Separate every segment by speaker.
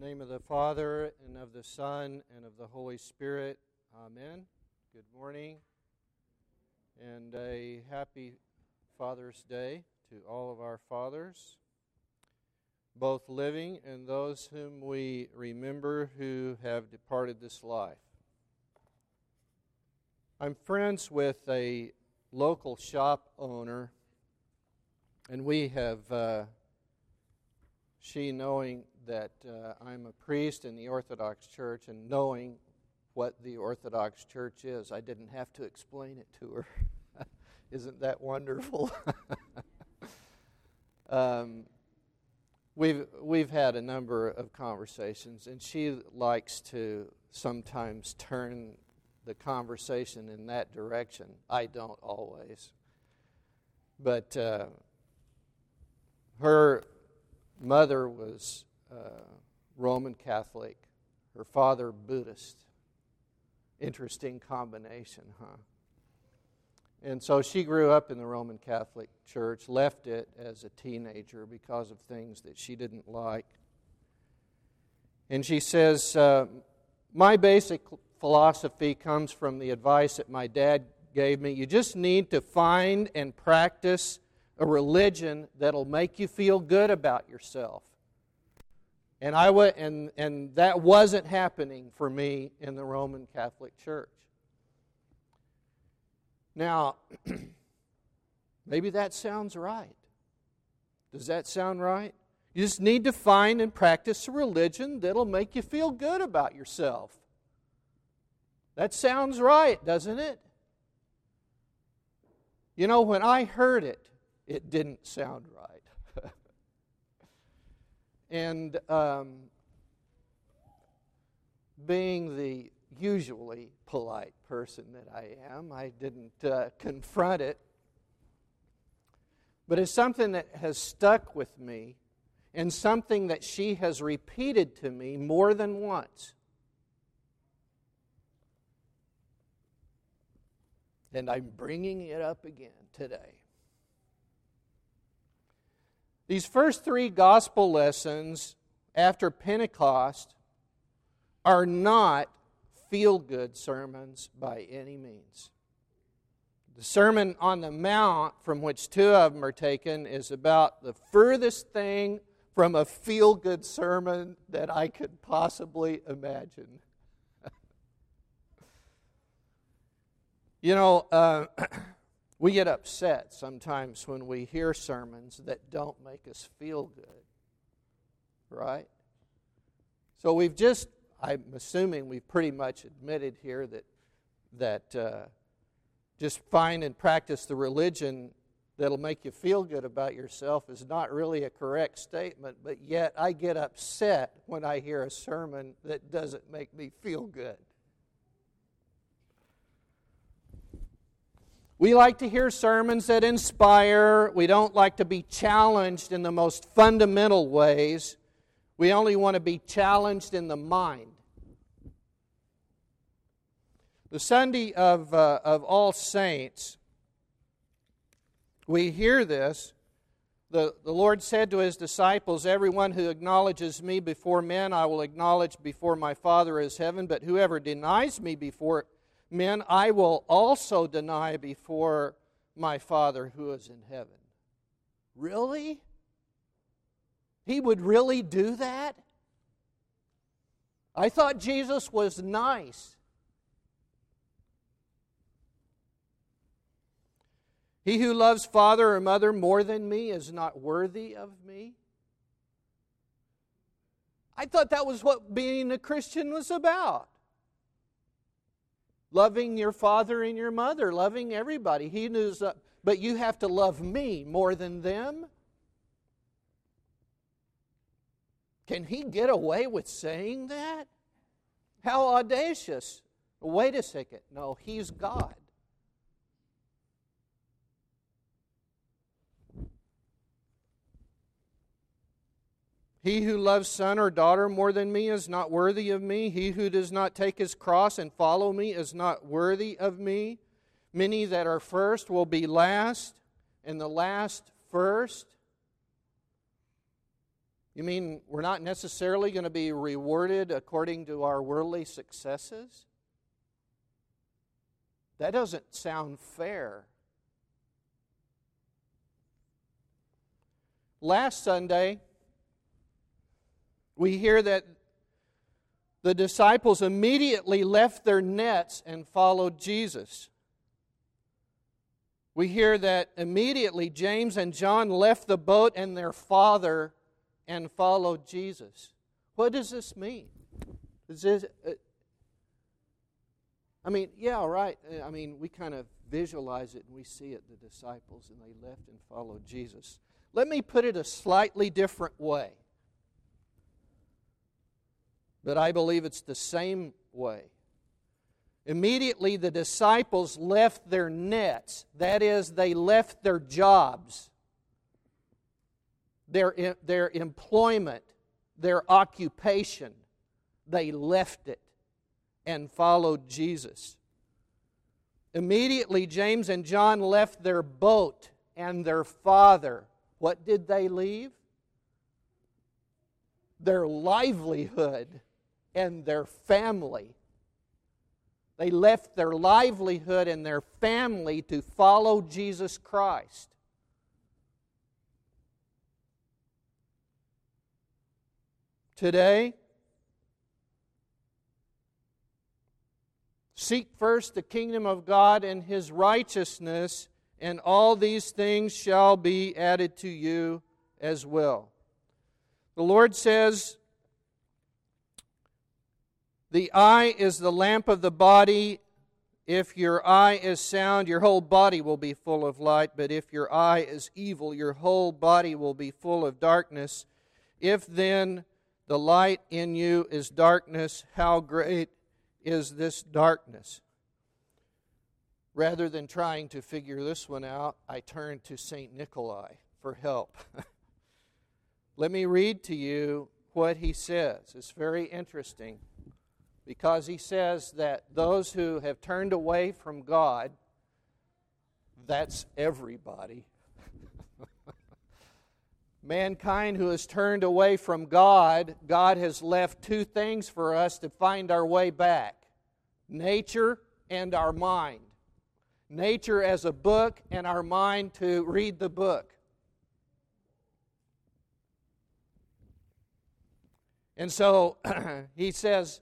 Speaker 1: name of the Father, and of the Son, and of the Holy Spirit. Amen. Good morning, and a happy Father's Day to all of our fathers, both living and those whom we remember who have departed this life. I'm friends with a local shop owner, and we have, uh, she knowing that uh, I'm a priest in the Orthodox Church and knowing what the Orthodox Church is, I didn't have to explain it to her. Isn't that wonderful? um, we've we've had a number of conversations, and she likes to sometimes turn the conversation in that direction. I don't always, but uh, her mother was uh, Roman Catholic, her father Buddhist. Interesting combination, huh? And so she grew up in the Roman Catholic Church, left it as a teenager because of things that she didn't like. And she says, uh, My basic philosophy comes from the advice that my dad gave me. You just need to find and practice a religion that'll make you feel good about yourself. And, I w- and, and that wasn't happening for me in the Roman Catholic Church. Now, maybe that sounds right. Does that sound right? You just need to find and practice a religion that'll make you feel good about yourself. That sounds right, doesn't it? You know, when I heard it, it didn't sound right. And um, being the usually polite person that I am, I didn't uh, confront it. But it's something that has stuck with me and something that she has repeated to me more than once. And I'm bringing it up again today. These first three gospel lessons after Pentecost are not feel good sermons by any means. The Sermon on the Mount, from which two of them are taken, is about the furthest thing from a feel good sermon that I could possibly imagine. you know, uh, We get upset sometimes when we hear sermons that don't make us feel good. Right? So we've just, I'm assuming we've pretty much admitted here that, that uh, just find and practice the religion that'll make you feel good about yourself is not really a correct statement, but yet I get upset when I hear a sermon that doesn't make me feel good. We like to hear sermons that inspire. We don't like to be challenged in the most fundamental ways. We only want to be challenged in the mind. The Sunday of, uh, of All Saints, we hear this. The, the Lord said to his disciples, Everyone who acknowledges me before men, I will acknowledge before my Father as heaven, but whoever denies me before men I will also deny before my Father who is in heaven. Really? He would really do that? I thought Jesus was nice. He who loves father or mother more than me is not worthy of me. I thought that was what being a Christian was about loving your father and your mother, loving everybody. He knows, uh, but you have to love me more than them. Can he get away with saying that? How audacious. Wait a second. No, he's God. He who loves son or daughter more than me is not worthy of me. He who does not take his cross and follow me is not worthy of me. Many that are first will be last, and the last first. You mean we're not necessarily going to be rewarded according to our worldly successes? That doesn't sound fair. Last Sunday, we hear that the disciples immediately left their nets and followed Jesus. We hear that immediately James and John left the boat and their father and followed Jesus. What does this mean? Is this, uh, I mean, yeah, right. Uh, I mean, we kind of visualize it and we see it, the disciples, and they left and followed Jesus. Let me put it a slightly different way but I believe it's the same way. Immediately, the disciples left their nets, that is, they left their jobs, their, their employment, their occupation. They left it and followed Jesus. Immediately, James and John left their boat and their father. What did they leave? Their livelihood and their family. They left their livelihood and their family to follow Jesus Christ. Today, seek first the kingdom of God and his righteousness, and all these things shall be added to you as well. The Lord says, the eye is the lamp of the body. If your eye is sound, your whole body will be full of light. But if your eye is evil, your whole body will be full of darkness. If then the light in you is darkness, how great is this darkness? Rather than trying to figure this one out, I turn to St. Nikolai for help. Let me read to you what he says. It's very interesting because he says that those who have turned away from God, that's everybody. Mankind who has turned away from God, God has left two things for us to find our way back nature and our mind. Nature as a book, and our mind to read the book. And so he says,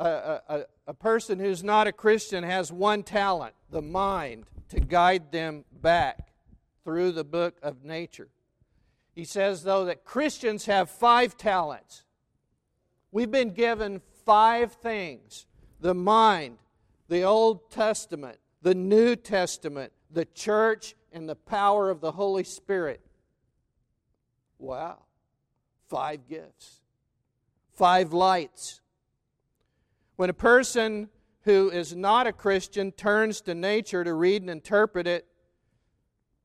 Speaker 1: a, a, a person who's not a Christian has one talent, the mind, to guide them back through the book of nature. He says, though, that Christians have five talents. We've been given five things the mind, the Old Testament, the New Testament, the church, and the power of the Holy Spirit. Wow. Five gifts, five lights. When a person who is not a Christian turns to nature to read and interpret it,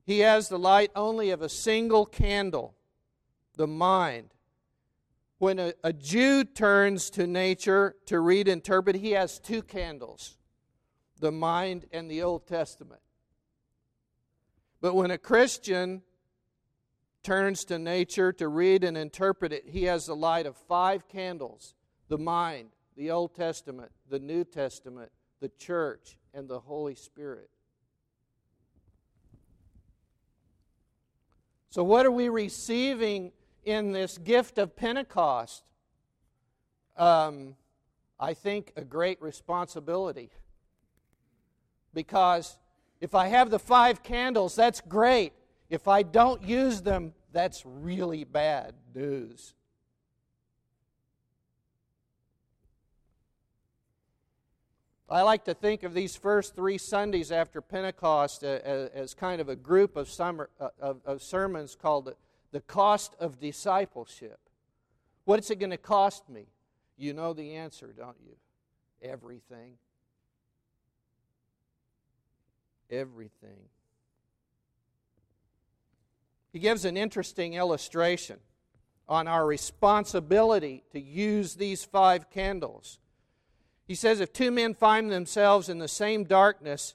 Speaker 1: he has the light only of a single candle, the mind. When a, a Jew turns to nature to read and interpret, he has two candles, the mind and the Old Testament. But when a Christian turns to nature to read and interpret it, he has the light of five candles the mind, the Old Testament, the New Testament, the church, and the Holy Spirit. So, what are we receiving in this gift of Pentecost? Um, I think a great responsibility. Because if I have the five candles, that's great. If I don't use them, that's really bad news. I like to think of these first three Sundays after Pentecost as, kind of a group of, summer, uh, of sermons called the cost of discipleship. What's it going to cost me? You know the answer, don't you? Everything. Everything. He gives an interesting illustration on our responsibility to use these five candles. He says if two men find themselves in the same darkness,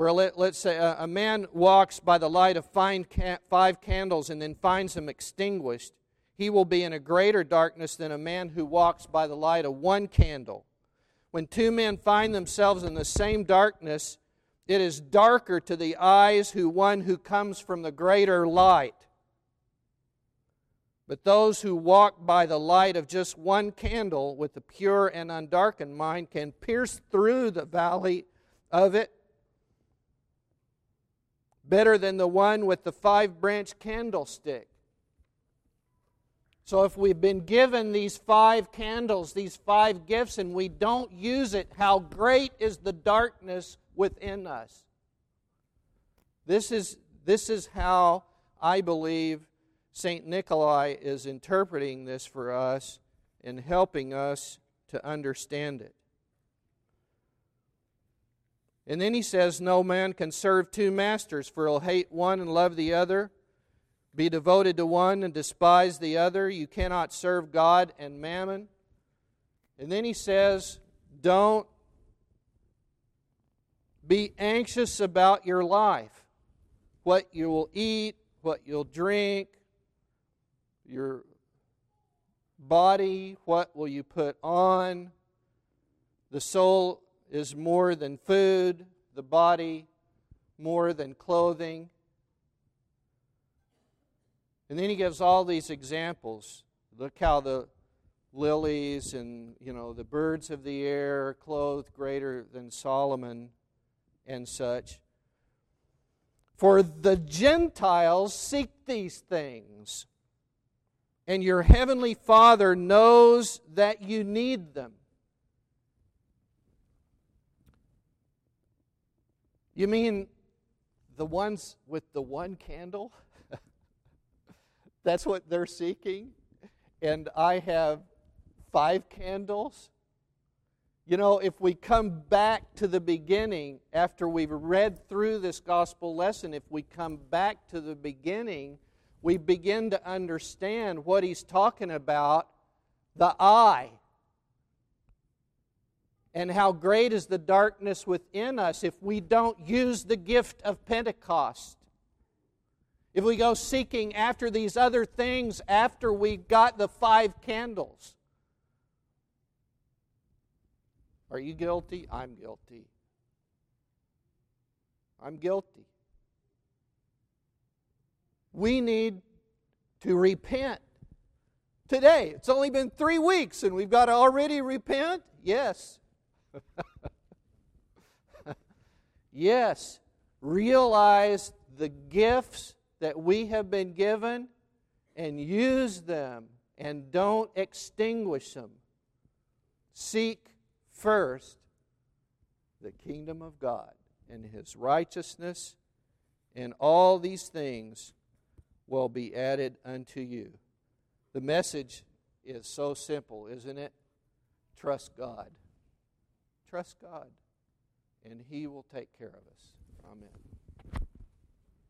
Speaker 1: Or let, us say a, a, man walks by the light of five candles and then finds them extinguished, he will be in a greater darkness than a man who walks by the light of one candle. When two men find themselves in the same darkness, it is darker to the eyes who one who comes from the greater light. But those who walk by the light of just one candle with a pure and undarkened mind can pierce through the valley of it better than the one with the five branch candlestick. So, if we've been given these five candles, these five gifts, and we don't use it, how great is the darkness within us? This is, this is how I believe St. Nikolai is interpreting this for us and helping us to understand it. And then he says, No man can serve two masters, for he'll hate one and love the other be devoted to one and despise the other. You cannot serve God and mammon. And then he says, Don't be anxious about your life, what you will eat, what you'll drink, your body, what will you put on. The soul is more than food, the body more than clothing. And then he gives all these examples. Look how the lilies and you know the birds of the air are clothed greater than Solomon and such. For the Gentiles seek these things, and your heavenly Father knows that you need them. You mean the ones with the one candle? That's what they're seeking. And I have five candles. You know, if we come back to the beginning after we've read through this gospel lesson, if we come back to the beginning, we begin to understand what he's talking about the eye. And how great is the darkness within us if we don't use the gift of Pentecost if we go seeking after these other things after we've got the five candles. Are you guilty? I'm guilty. I'm guilty. We need to repent today. It's only been three weeks and we've got to already repent? Yes. yes. Realize the gifts that we have been given and use them and don't extinguish them. Seek first the kingdom of God and his righteousness, and all these things will be added unto you. The message is so simple, isn't it? Trust God. Trust God, and he will take care of us. Amen.